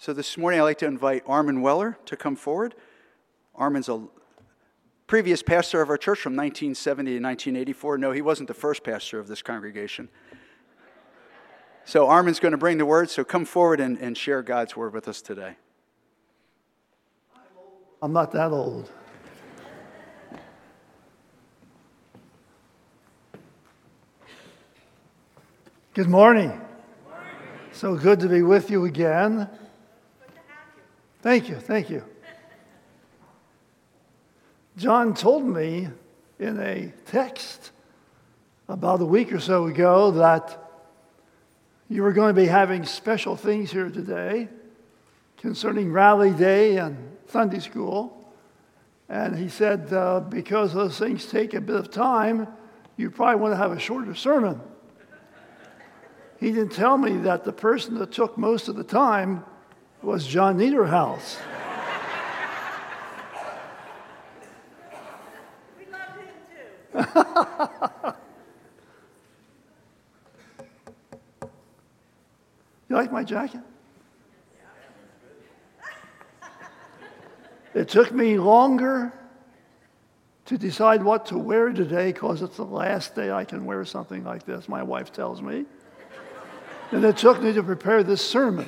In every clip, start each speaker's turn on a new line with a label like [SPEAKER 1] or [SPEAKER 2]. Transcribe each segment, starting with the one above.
[SPEAKER 1] So this morning I'd like to invite Armand Weller to come forward. Armand's a previous pastor of our church from 1970 to 1984. No, he wasn't the first pastor of this congregation. So Armand's going to bring the word, so come forward and, and share God's word with us today.
[SPEAKER 2] I'm not that old. Good morning. So good to be with you again. Thank you, thank you. John told me in a text about a week or so ago that you were going to be having special things here today concerning Rally Day and Sunday School. And he said, uh, because those things take a bit of time, you probably want to have a shorter sermon. He didn't tell me that the person that took most of the time was John Niederhaus.
[SPEAKER 3] We love him too.
[SPEAKER 2] You like my jacket? It took me longer to decide what to wear today because it's the last day I can wear something like this, my wife tells me. And it took me to prepare this sermon.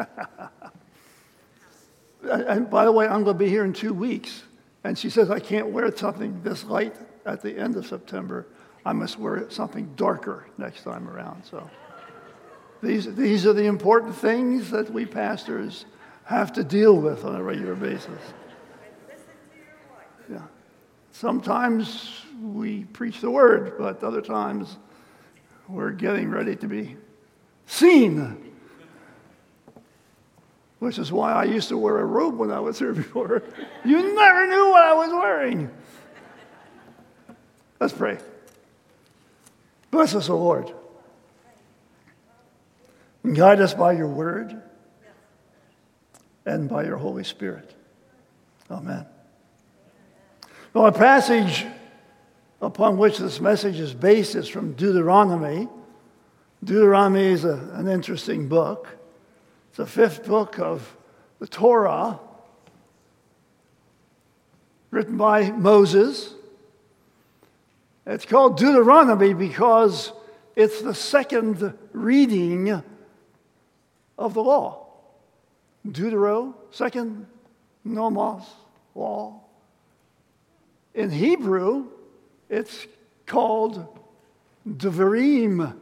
[SPEAKER 2] and by the way, I'm going to be here in two weeks. And she says, I can't wear something this light at the end of September. I must wear something darker next time around. So these, these are the important things that we pastors have to deal with on a regular basis. Yeah. Sometimes we preach the word, but other times we're getting ready to be seen. Which is why I used to wear a robe when I was here before. You never knew what I was wearing. Let's pray. Bless us, O Lord. Guide us by your word and by your Holy Spirit. Amen. Well, a passage upon which this message is based is from Deuteronomy. Deuteronomy is a, an interesting book. It's the fifth book of the Torah, written by Moses. It's called Deuteronomy because it's the second reading of the law. Deutero, second, nomos, law. In Hebrew, it's called Devarim.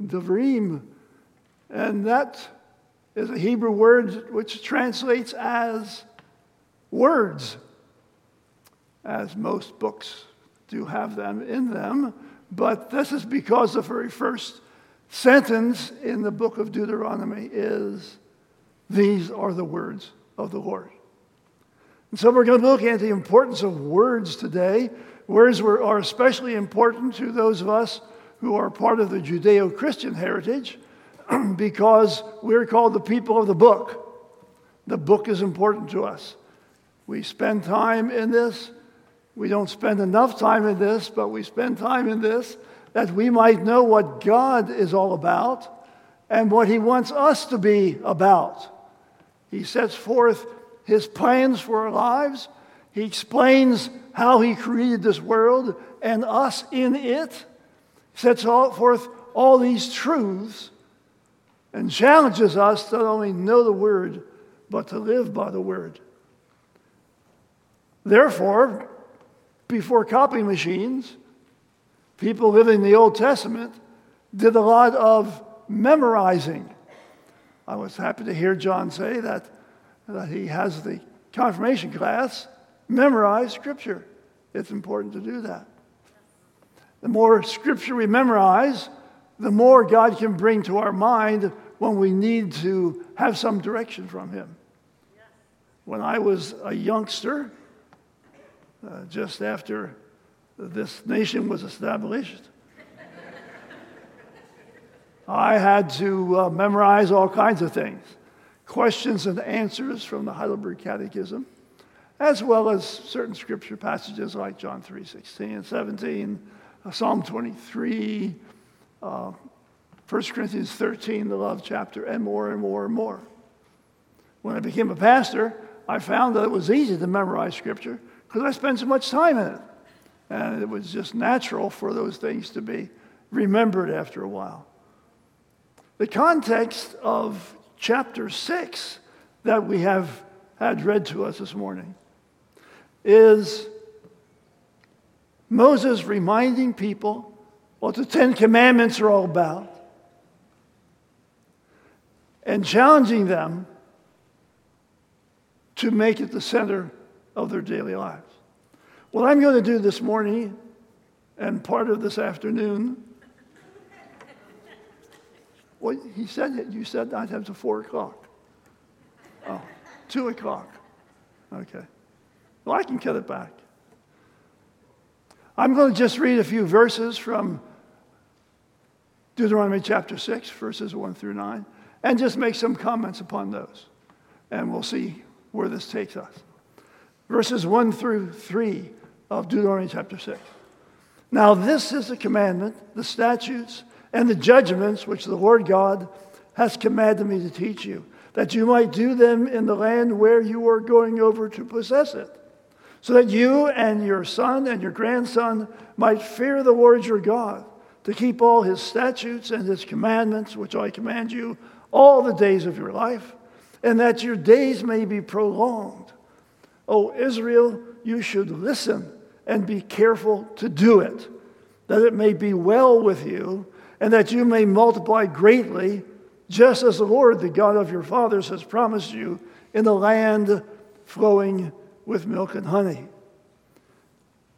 [SPEAKER 2] Devarim. And that is a Hebrew word which translates as words, as most books do have them in them. But this is because the very first sentence in the book of Deuteronomy is These are the words of the Lord. And so we're going to look at the importance of words today. Words were, are especially important to those of us who are part of the Judeo Christian heritage because we're called the people of the book. The book is important to us. We spend time in this. We don't spend enough time in this, but we spend time in this that we might know what God is all about and what He wants us to be about. He sets forth His plans for our lives. He explains how He created this world and us in it. Sets forth all these truths and challenges us to not only know the Word, but to live by the Word. Therefore, before copy machines, people living in the Old Testament did a lot of memorizing. I was happy to hear John say that, that he has the confirmation class memorize Scripture. It's important to do that. The more Scripture we memorize, the more God can bring to our mind when we need to have some direction from Him. When I was a youngster, uh, just after this nation was established, I had to uh, memorize all kinds of things questions and answers from the Heidelberg Catechism, as well as certain scripture passages like John 3 16 and 17, uh, Psalm 23, uh, 1 Corinthians 13, the love chapter, and more and more and more. When I became a pastor, I found that it was easy to memorize Scripture because I spent so much time in it. And it was just natural for those things to be remembered after a while. The context of chapter 6 that we have had read to us this morning is Moses reminding people what the Ten Commandments are all about and challenging them to make it the center of their daily lives. What I'm going to do this morning and part of this afternoon, well, he said it. You said I'd have to four o'clock. Oh, two o'clock. Okay. Well, I can cut it back. I'm going to just read a few verses from Deuteronomy chapter 6, verses 1 through 9, and just make some comments upon those. And we'll see where this takes us. Verses 1 through 3 of Deuteronomy chapter 6. Now, this is the commandment, the statutes, and the judgments which the Lord God has commanded me to teach you, that you might do them in the land where you are going over to possess it, so that you and your son and your grandson might fear the Lord your God, to keep all his statutes and his commandments, which I command you, all the days of your life, and that your days may be prolonged. O Israel, you should listen and be careful to do it, that it may be well with you, and that you may multiply greatly, just as the Lord, the God of your fathers, has promised you in the land flowing with milk and honey.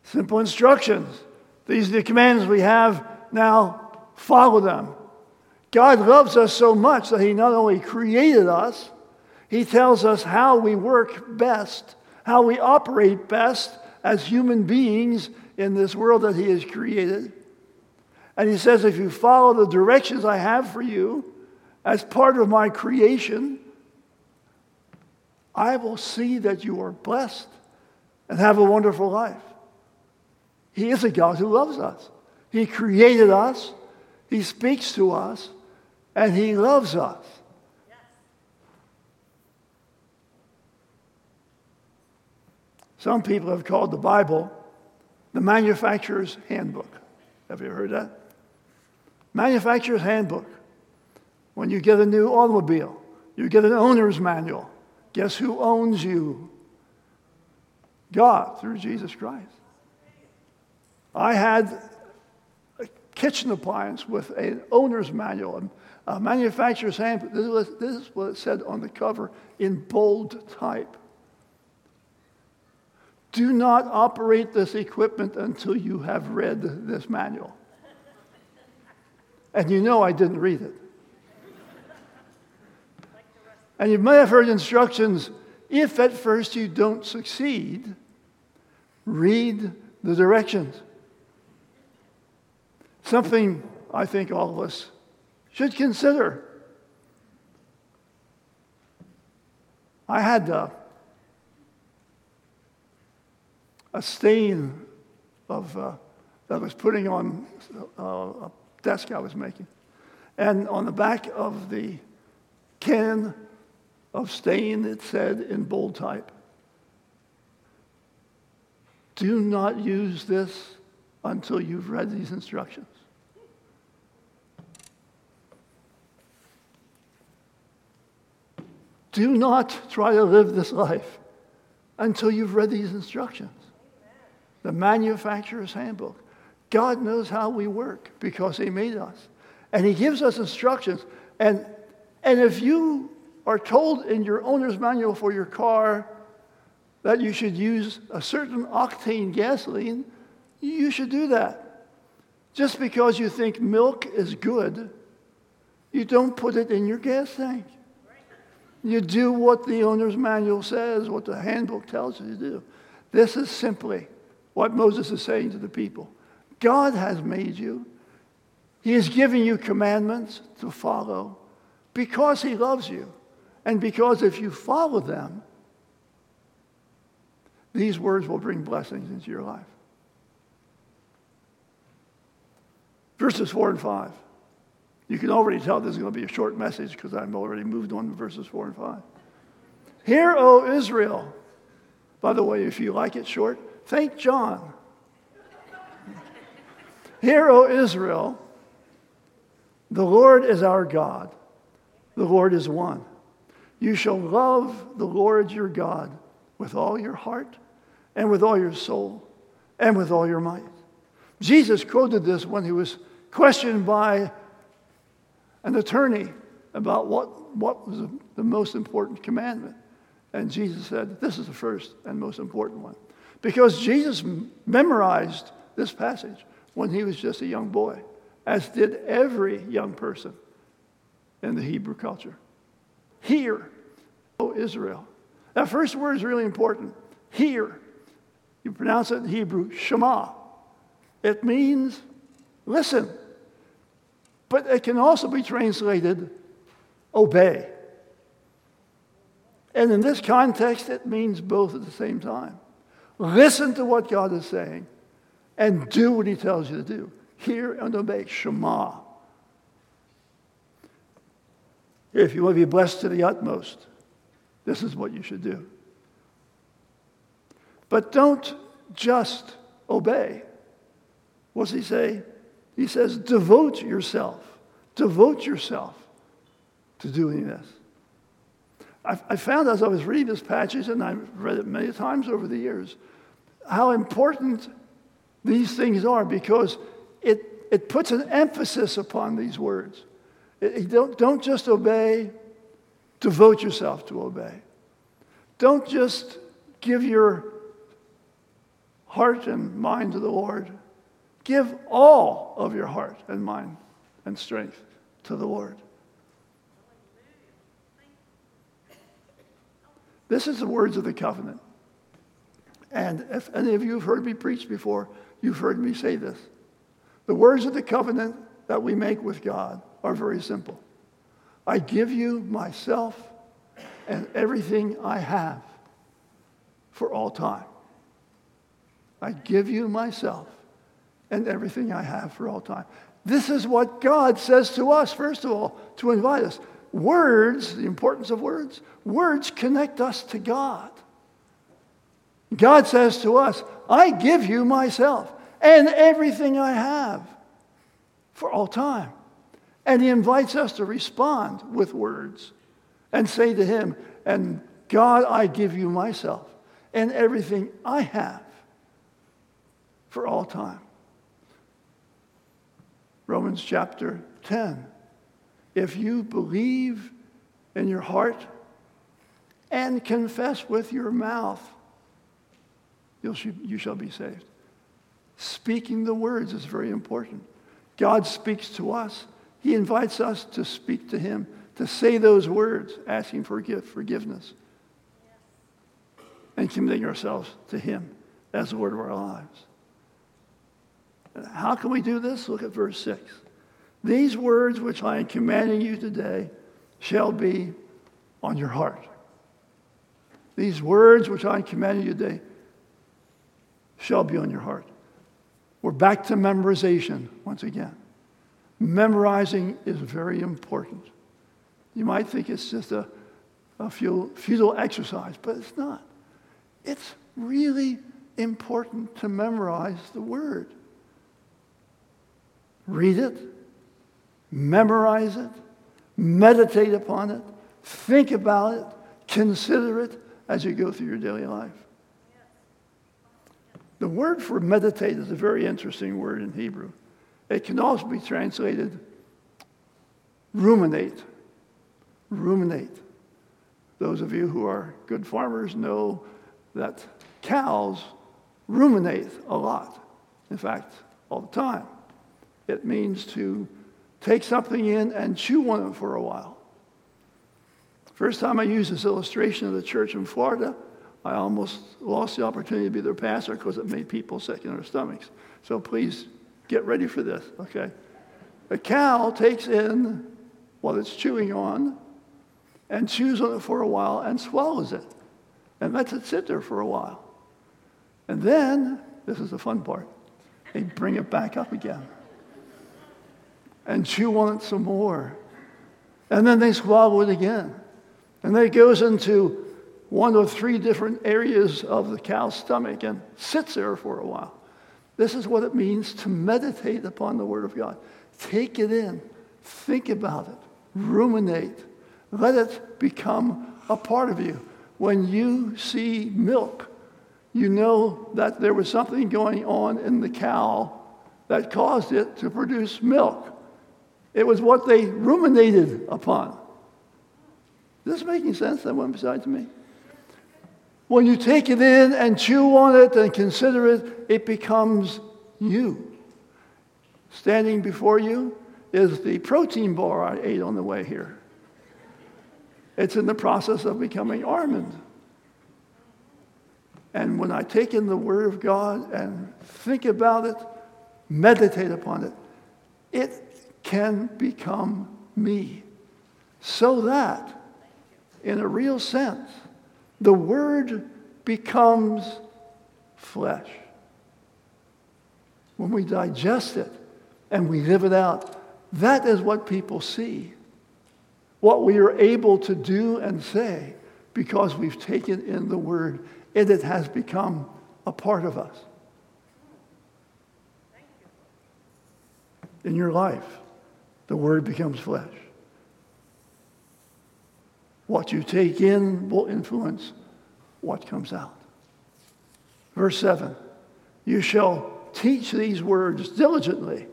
[SPEAKER 2] Simple instructions. These are the commands we have now. Follow them. God loves us so much that He not only created us, He tells us how we work best how we operate best as human beings in this world that He has created. And He says, if you follow the directions I have for you as part of my creation, I will see that you are blessed and have a wonderful life. He is a God who loves us. He created us, He speaks to us, and He loves us. Some people have called the Bible the manufacturer's handbook. Have you heard that? Manufacturer's handbook. When you get a new automobile, you get an owner's manual. Guess who owns you? God through Jesus Christ. I had kitchen appliance with an owner's manual, a manufacturer's handbook. This is what it said on the cover in bold type. Do not operate this equipment until you have read this manual. And you know I didn't read it. And you may have heard instructions if at first you don't succeed, read the directions. Something I think all of us should consider. I had uh, a stain of, uh, that I was putting on uh, a desk I was making. And on the back of the can of stain, it said in bold type, do not use this until you've read these instructions. Do not try to live this life until you've read these instructions the manufacturer's handbook. God knows how we work because He made us. And He gives us instructions. And, and if you are told in your owner's manual for your car that you should use a certain octane gasoline, you should do that. Just because you think milk is good, you don't put it in your gas tank. You do what the owner's manual says, what the handbook tells you to do. This is simply what Moses is saying to the people. God has made you. He has given you commandments to follow because He loves you. And because if you follow them, these words will bring blessings into your life. Verses 4 and 5. You can already tell this is going to be a short message because I've already moved on to verses 4 and 5. Hear, O Israel. By the way, if you like it short, thank John. Hear, O Israel, the Lord is our God. The Lord is one. You shall love the Lord your God with all your heart and with all your soul and with all your might. Jesus quoted this when he was questioned by an attorney about what, what was the most important commandment. And Jesus said, This is the first and most important one. Because Jesus memorized this passage when he was just a young boy, as did every young person in the Hebrew culture. Hear, O Israel. That first word is really important. Hear. You pronounce it in Hebrew, Shema. It means listen. But it can also be translated obey. And in this context, it means both at the same time. Listen to what God is saying and do what He tells you to do. Hear and obey. Shema. If you want to be blessed to the utmost, this is what you should do. But don't just obey. What's he say? He says, devote yourself. Devote yourself to doing this. I, I found as I was reading this passage, and I've read it many times over the years, how important these things are because it, it puts an emphasis upon these words. It, it don't, don't just obey, devote yourself to obey. Don't just give your heart and mind to the Lord. Give all of your heart and mind and strength to the Lord. This is the words of the covenant. And if any of you have heard me preach before, you've heard me say this. The words of the covenant that we make with God are very simple. I give you myself and everything I have for all time. I give you myself and everything I have for all time. This is what God says to us, first of all, to invite us. Words, the importance of words, words connect us to God. God says to us, I give you myself and everything I have for all time. And he invites us to respond with words and say to him, And God, I give you myself and everything I have for all time. Romans chapter 10. If you believe in your heart and confess with your mouth, you shall be saved. Speaking the words is very important. God speaks to us. He invites us to speak to Him, to say those words, asking for forgiveness, and committing ourselves to Him as the Lord of our lives. How can we do this? Look at verse 6. These words which I am commanding you today shall be on your heart. These words which I am commanding you today shall be on your heart. We're back to memorization once again. Memorizing is very important. You might think it's just a, a futile exercise, but it's not. It's really important to memorize the word. Read it, memorize it, meditate upon it, think about it, consider it as you go through your daily life. The word for meditate is a very interesting word in Hebrew. It can also be translated ruminate. Ruminate. Those of you who are good farmers know that cows ruminate a lot. In fact, all the time. It means to take something in and chew on it for a while. First time I used this illustration of the church in Florida, I almost lost the opportunity to be their pastor because it made people sick in their stomachs. So please get ready for this, okay? A cow takes in what it's chewing on and chews on it for a while and swallows it and lets it sit there for a while. And then, this is the fun part, they bring it back up again and chew on it some more. And then they swallow it again. And then it goes into one or three different areas of the cow's stomach and sits there for a while. This is what it means to meditate upon the Word of God. Take it in, think about it, ruminate, let it become a part of you. When you see milk, you know that there was something going on in the cow that caused it to produce milk. It was what they ruminated upon. Is this making sense, that one besides me? When you take it in and chew on it and consider it, it becomes you. Standing before you is the protein bar I ate on the way here. It's in the process of becoming Armand. And when I take in the Word of God and think about it, meditate upon it, it can become me. So that, in a real sense, the Word becomes flesh. When we digest it and we live it out, that is what people see. What we are able to do and say because we've taken in the Word and it has become a part of us. In your life, the Word becomes flesh. What you take in will influence what comes out. Verse 7 You shall teach these words diligently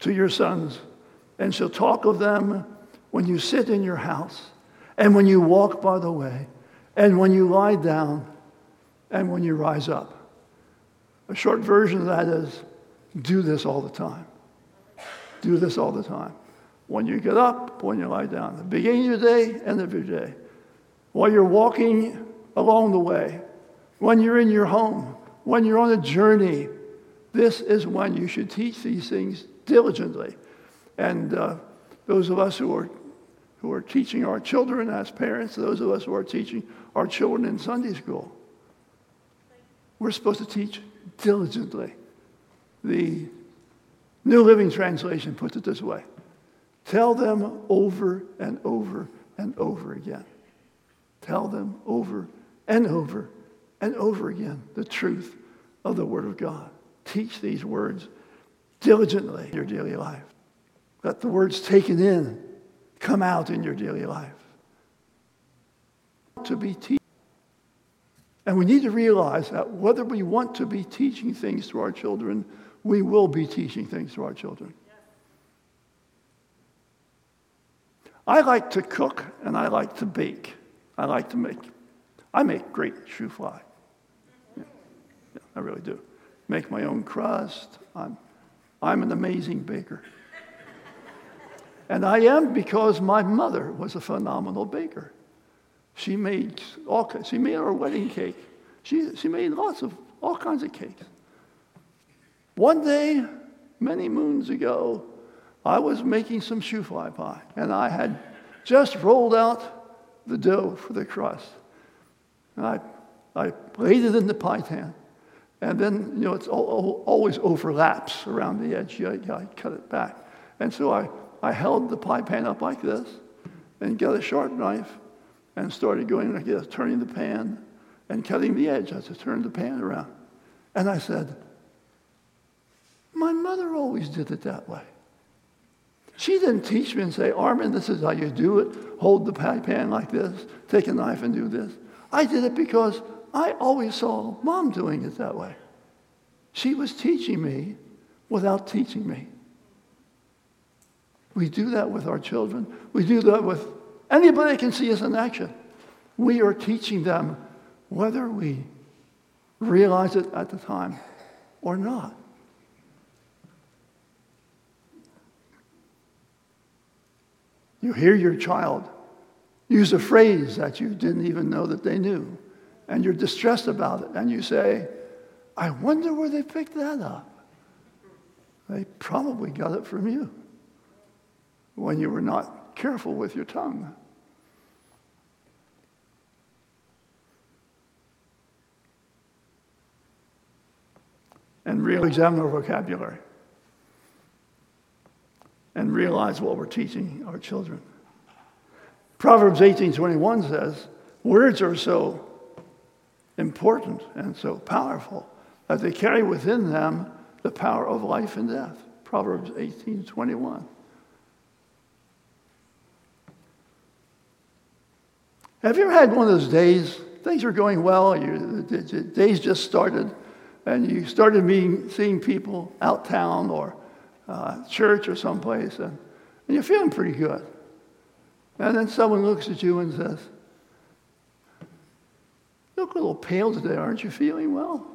[SPEAKER 2] to your sons, and shall talk of them when you sit in your house, and when you walk by the way, and when you lie down, and when you rise up. A short version of that is do this all the time. Do this all the time. When you get up, when you lie down, the beginning of your day, end of your day. While you're walking along the way, when you're in your home, when you're on a journey, this is when you should teach these things diligently. And uh, those of us who are, who are teaching our children as parents, those of us who are teaching our children in Sunday school, we're supposed to teach diligently. The New Living Translation puts it this way Tell them over and over and over again. Tell them over and over and over again the truth of the Word of God. Teach these words diligently in your daily life. Let the words taken in come out in your daily life. To be teaching. And we need to realize that whether we want to be teaching things to our children, we will be teaching things to our children. I like to cook and I like to bake. I like to make, I make great shoofly. Yeah, yeah, I really do. Make my own crust. I'm, I'm an amazing baker. And I am because my mother was a phenomenal baker. She made all she made our wedding cake. She, she made lots of all kinds of cakes. One day, many moons ago, I was making some shoofly pie, and I had just rolled out the dough for the crust. And I, I laid it in the pie pan. And then, you know, it always overlaps around the edge. You, you cut it back. And so I, I held the pie pan up like this and got a sharp knife and started going like this, turning the pan and cutting the edge as I turned the pan around. And I said, My mother always did it that way. She didn't teach me and say, Armand, this is how you do it. Hold the pan like this, take a knife and do this. I did it because I always saw mom doing it that way. She was teaching me without teaching me. We do that with our children. We do that with anybody that can see us in action. We are teaching them whether we realize it at the time or not. You hear your child use a phrase that you didn't even know that they knew, and you're distressed about it, and you say, I wonder where they picked that up. They probably got it from you when you were not careful with your tongue. And really examine our vocabulary. And realize what we're teaching our children. Proverbs 18:21 says, "Words are so important and so powerful that they carry within them the power of life and death." Proverbs 18:21. Have you ever had one of those days? Things are going well, you, the days just started, and you started meeting, seeing people out town or uh, church or someplace, and, and you're feeling pretty good. And then someone looks at you and says, You look a little pale today. Aren't you feeling well?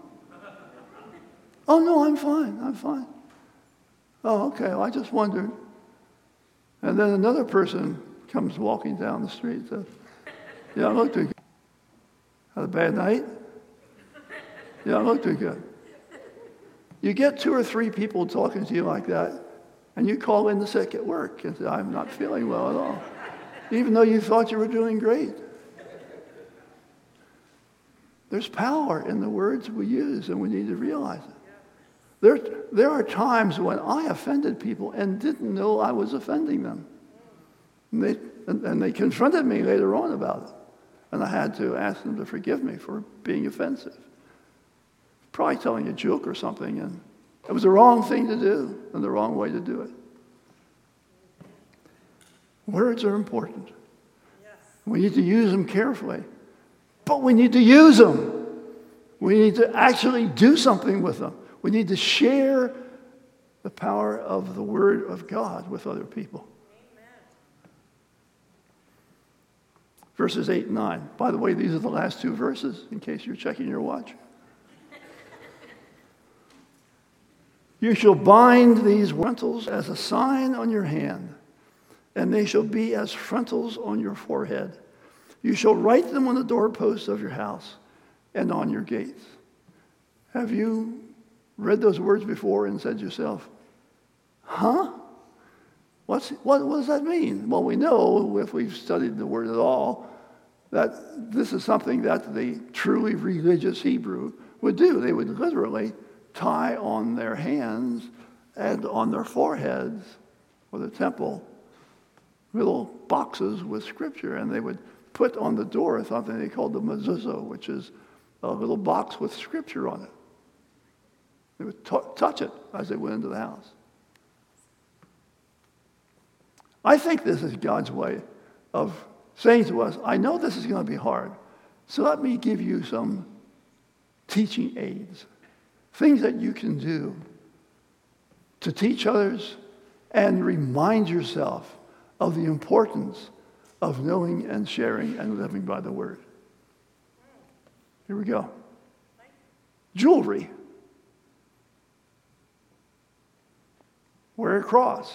[SPEAKER 2] oh, no, I'm fine. I'm fine. Oh, okay. Well, I just wondered. And then another person comes walking down the street and says, You don't look too good. Had a bad night? You don't look too good. You get two or three people talking to you like that, and you call in the sick at work and say, I'm not feeling well at all, even though you thought you were doing great. There's power in the words we use, and we need to realize it. There, there are times when I offended people and didn't know I was offending them. And they, and, and they confronted me later on about it. And I had to ask them to forgive me for being offensive probably telling a joke or something, and it was the wrong thing to do and the wrong way to do it. Words are important. Yes. We need to use them carefully, but we need to use them. We need to actually do something with them. We need to share the power of the Word of God with other people. Amen. Verses 8 and 9. By the way, these are the last two verses in case you're checking your watch. You shall bind these frontals as a sign on your hand, and they shall be as frontals on your forehead. You shall write them on the doorposts of your house and on your gates. Have you read those words before and said to yourself, huh? What's, what, what does that mean? Well, we know if we've studied the word at all that this is something that the truly religious Hebrew would do. They would literally tie on their hands and on their foreheads for the temple little boxes with scripture, and they would put on the door something they called the mezuzah, which is a little box with scripture on it. They would t- touch it as they went into the house. I think this is God's way of saying to us, I know this is going to be hard, so let me give you some teaching aids. Things that you can do to teach others and remind yourself of the importance of knowing and sharing and living by the word. Here we go. Jewelry. Wear a cross.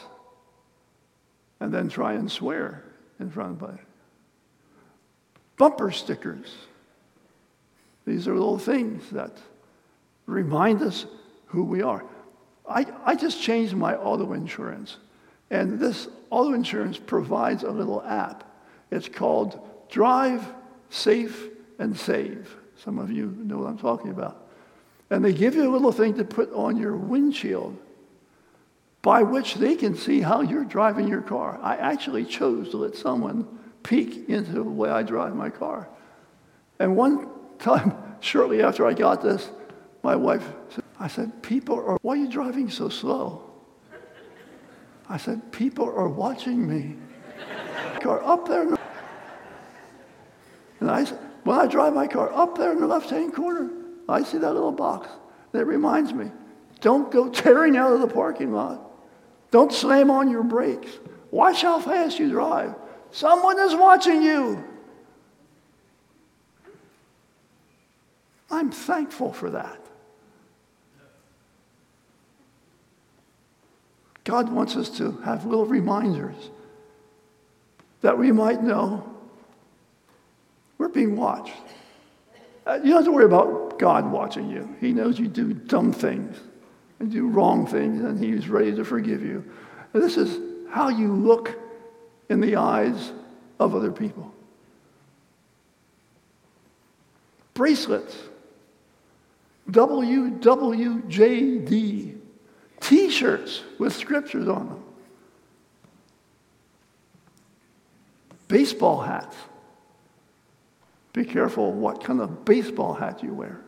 [SPEAKER 2] And then try and swear in front of it. Bumper stickers. These are little things that remind us who we are. I, I just changed my auto insurance, and this auto insurance provides a little app. It's called Drive, Safe, and Save. Some of you know what I'm talking about. And they give you a little thing to put on your windshield by which they can see how you're driving your car. I actually chose to let someone peek into the way I drive my car. And one time, shortly after I got this, my wife said, I said, people are, why are you driving so slow? I said, people are watching me. Car up there. And I said, when I drive my car up there in the left-hand corner, I see that little box. That reminds me, don't go tearing out of the parking lot. Don't slam on your brakes. Watch how fast you drive. Someone is watching you. I'm thankful for that. God wants us to have little reminders that we might know we're being watched. Uh, you don't have to worry about God watching you. He knows you do dumb things and do wrong things, and He's ready to forgive you. And this is how you look in the eyes of other people. Bracelets. WWJD t shirts with scriptures on them, baseball hats. Be careful what kind of baseball hat you wear.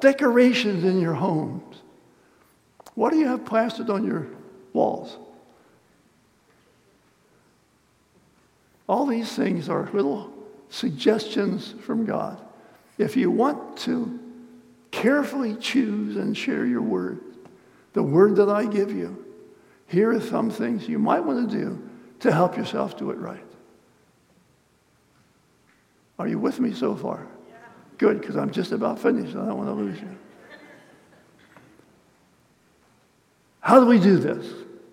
[SPEAKER 2] Decorations in your homes. What do you have plastered on your walls? All these things are little suggestions from God. If you want to carefully choose and share your word, the word that I give you, here are some things you might want to do to help yourself do it right. Are you with me so far? Yeah. Good, because I'm just about finished. I don't want to lose you. How do we do this?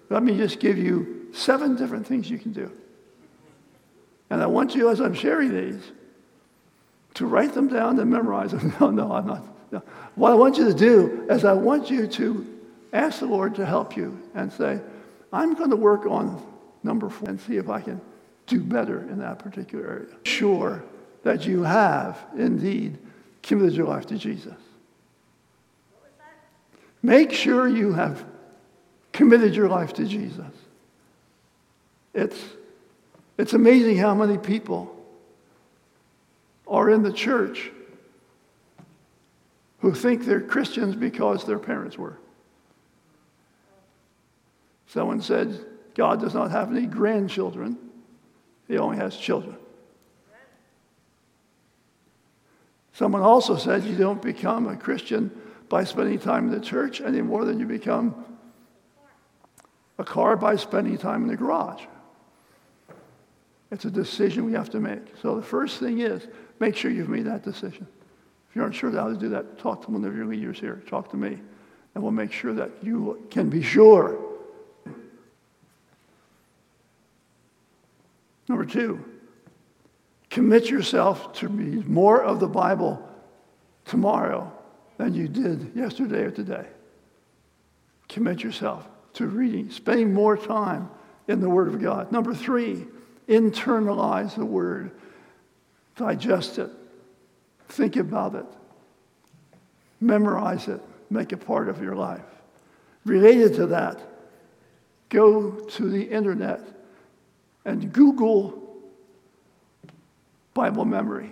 [SPEAKER 2] Let me just give you seven different things you can do. And I want you, as I'm sharing these, to write them down and memorize them. No, no, I'm not. No. What I want you to do is I want you to ask the Lord to help you and say, I'm going to work on number four and see if I can do better in that particular area. Sure that you have indeed committed your life to Jesus. Make sure you have committed your life to Jesus. It's, it's amazing how many people are in the church who think they're Christians because their parents were. Someone said, God does not have any grandchildren, He only has children. Someone also said you don't become a Christian by spending time in the church any more than you become a car by spending time in the garage. It's a decision we have to make. So the first thing is make sure you've made that decision. If you aren't sure how to do that, talk to one of your leaders here. Talk to me. And we'll make sure that you can be sure. Number two, commit yourself to read more of the Bible tomorrow than you did yesterday or today. Commit yourself to reading, spending more time in the Word of God. Number three, internalize the Word, digest it, think about it, memorize it, make it part of your life. Related to that, go to the internet and Google Bible memory.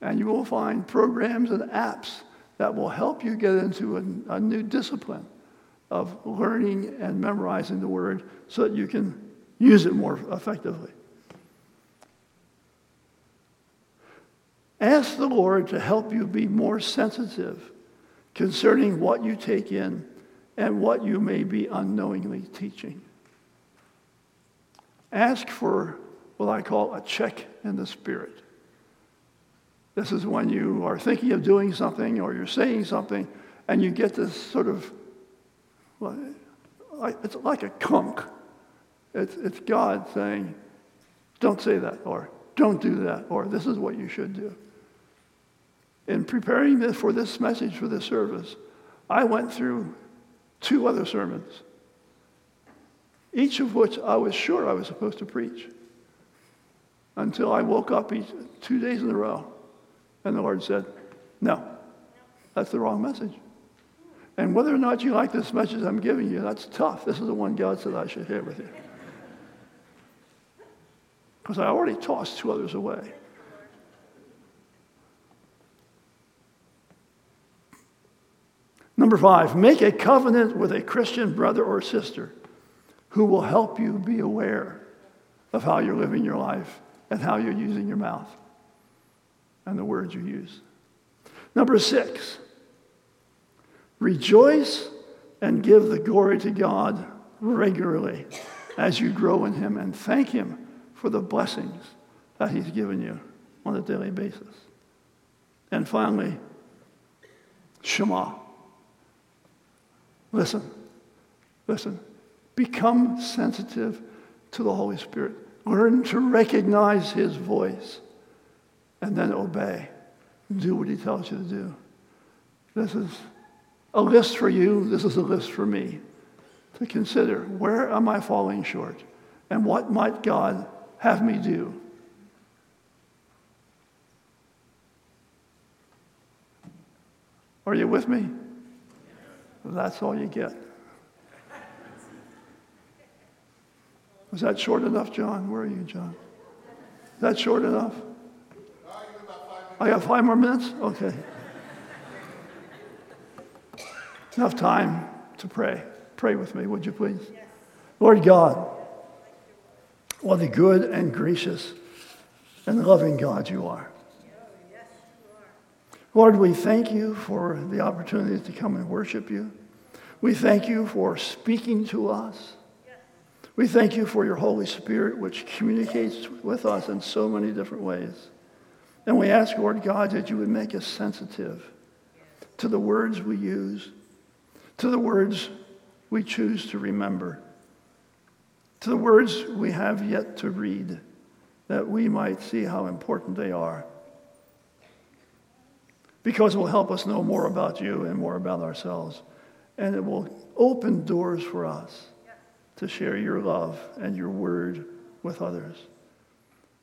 [SPEAKER 2] And you will find programs and apps that will help you get into a, a new discipline of learning and memorizing the word so that you can use it more effectively. Ask the Lord to help you be more sensitive concerning what you take in and what you may be unknowingly teaching. Ask for what I call a check in the spirit. This is when you are thinking of doing something or you're saying something and you get this sort of well, it's like a kunk. It's, it's God saying, don't say that, or don't do that, or this is what you should do. In preparing for this message for this service, I went through two other sermons, each of which I was sure I was supposed to preach until I woke up each, two days in a row and the Lord said, No, that's the wrong message. And whether or not you like this message I'm giving you, that's tough. This is the one God said I should share with you. Because I already tossed two others away. Number five, make a covenant with a Christian brother or sister who will help you be aware of how you're living your life and how you're using your mouth and the words you use. Number six, Rejoice and give the glory to God regularly as you grow in Him and thank Him for the blessings that He's given you on a daily basis. And finally, Shema. Listen, listen. Become sensitive to the Holy Spirit. Learn to recognize His voice and then obey. Do what He tells you to do. This is a list for you. This is a list for me to consider. Where am I falling short? And what might God have me do? Are you with me? That's all you get. Was that short enough, John? Where are you, John? Is that short enough? I got five more minutes? Okay. Enough time to pray. Pray with me, would you please? Lord God, what a good and gracious and loving God you are. Lord, we thank you for the opportunity to come and worship you. We thank you for speaking to us. We thank you for your Holy Spirit, which communicates with us in so many different ways. And we ask, Lord God, that you would make us sensitive to the words we use, to the words we choose to remember, to the words we have yet to read, that we might see how important they are. Because it will help us know more about you and more about ourselves. And it will open doors for us to share your love and your word with others.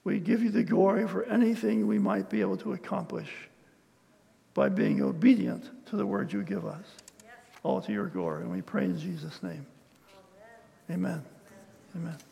[SPEAKER 2] We give you the glory for anything we might be able to accomplish by being obedient to the word you give us. All to your glory. And we pray in Jesus' name. Amen. Amen.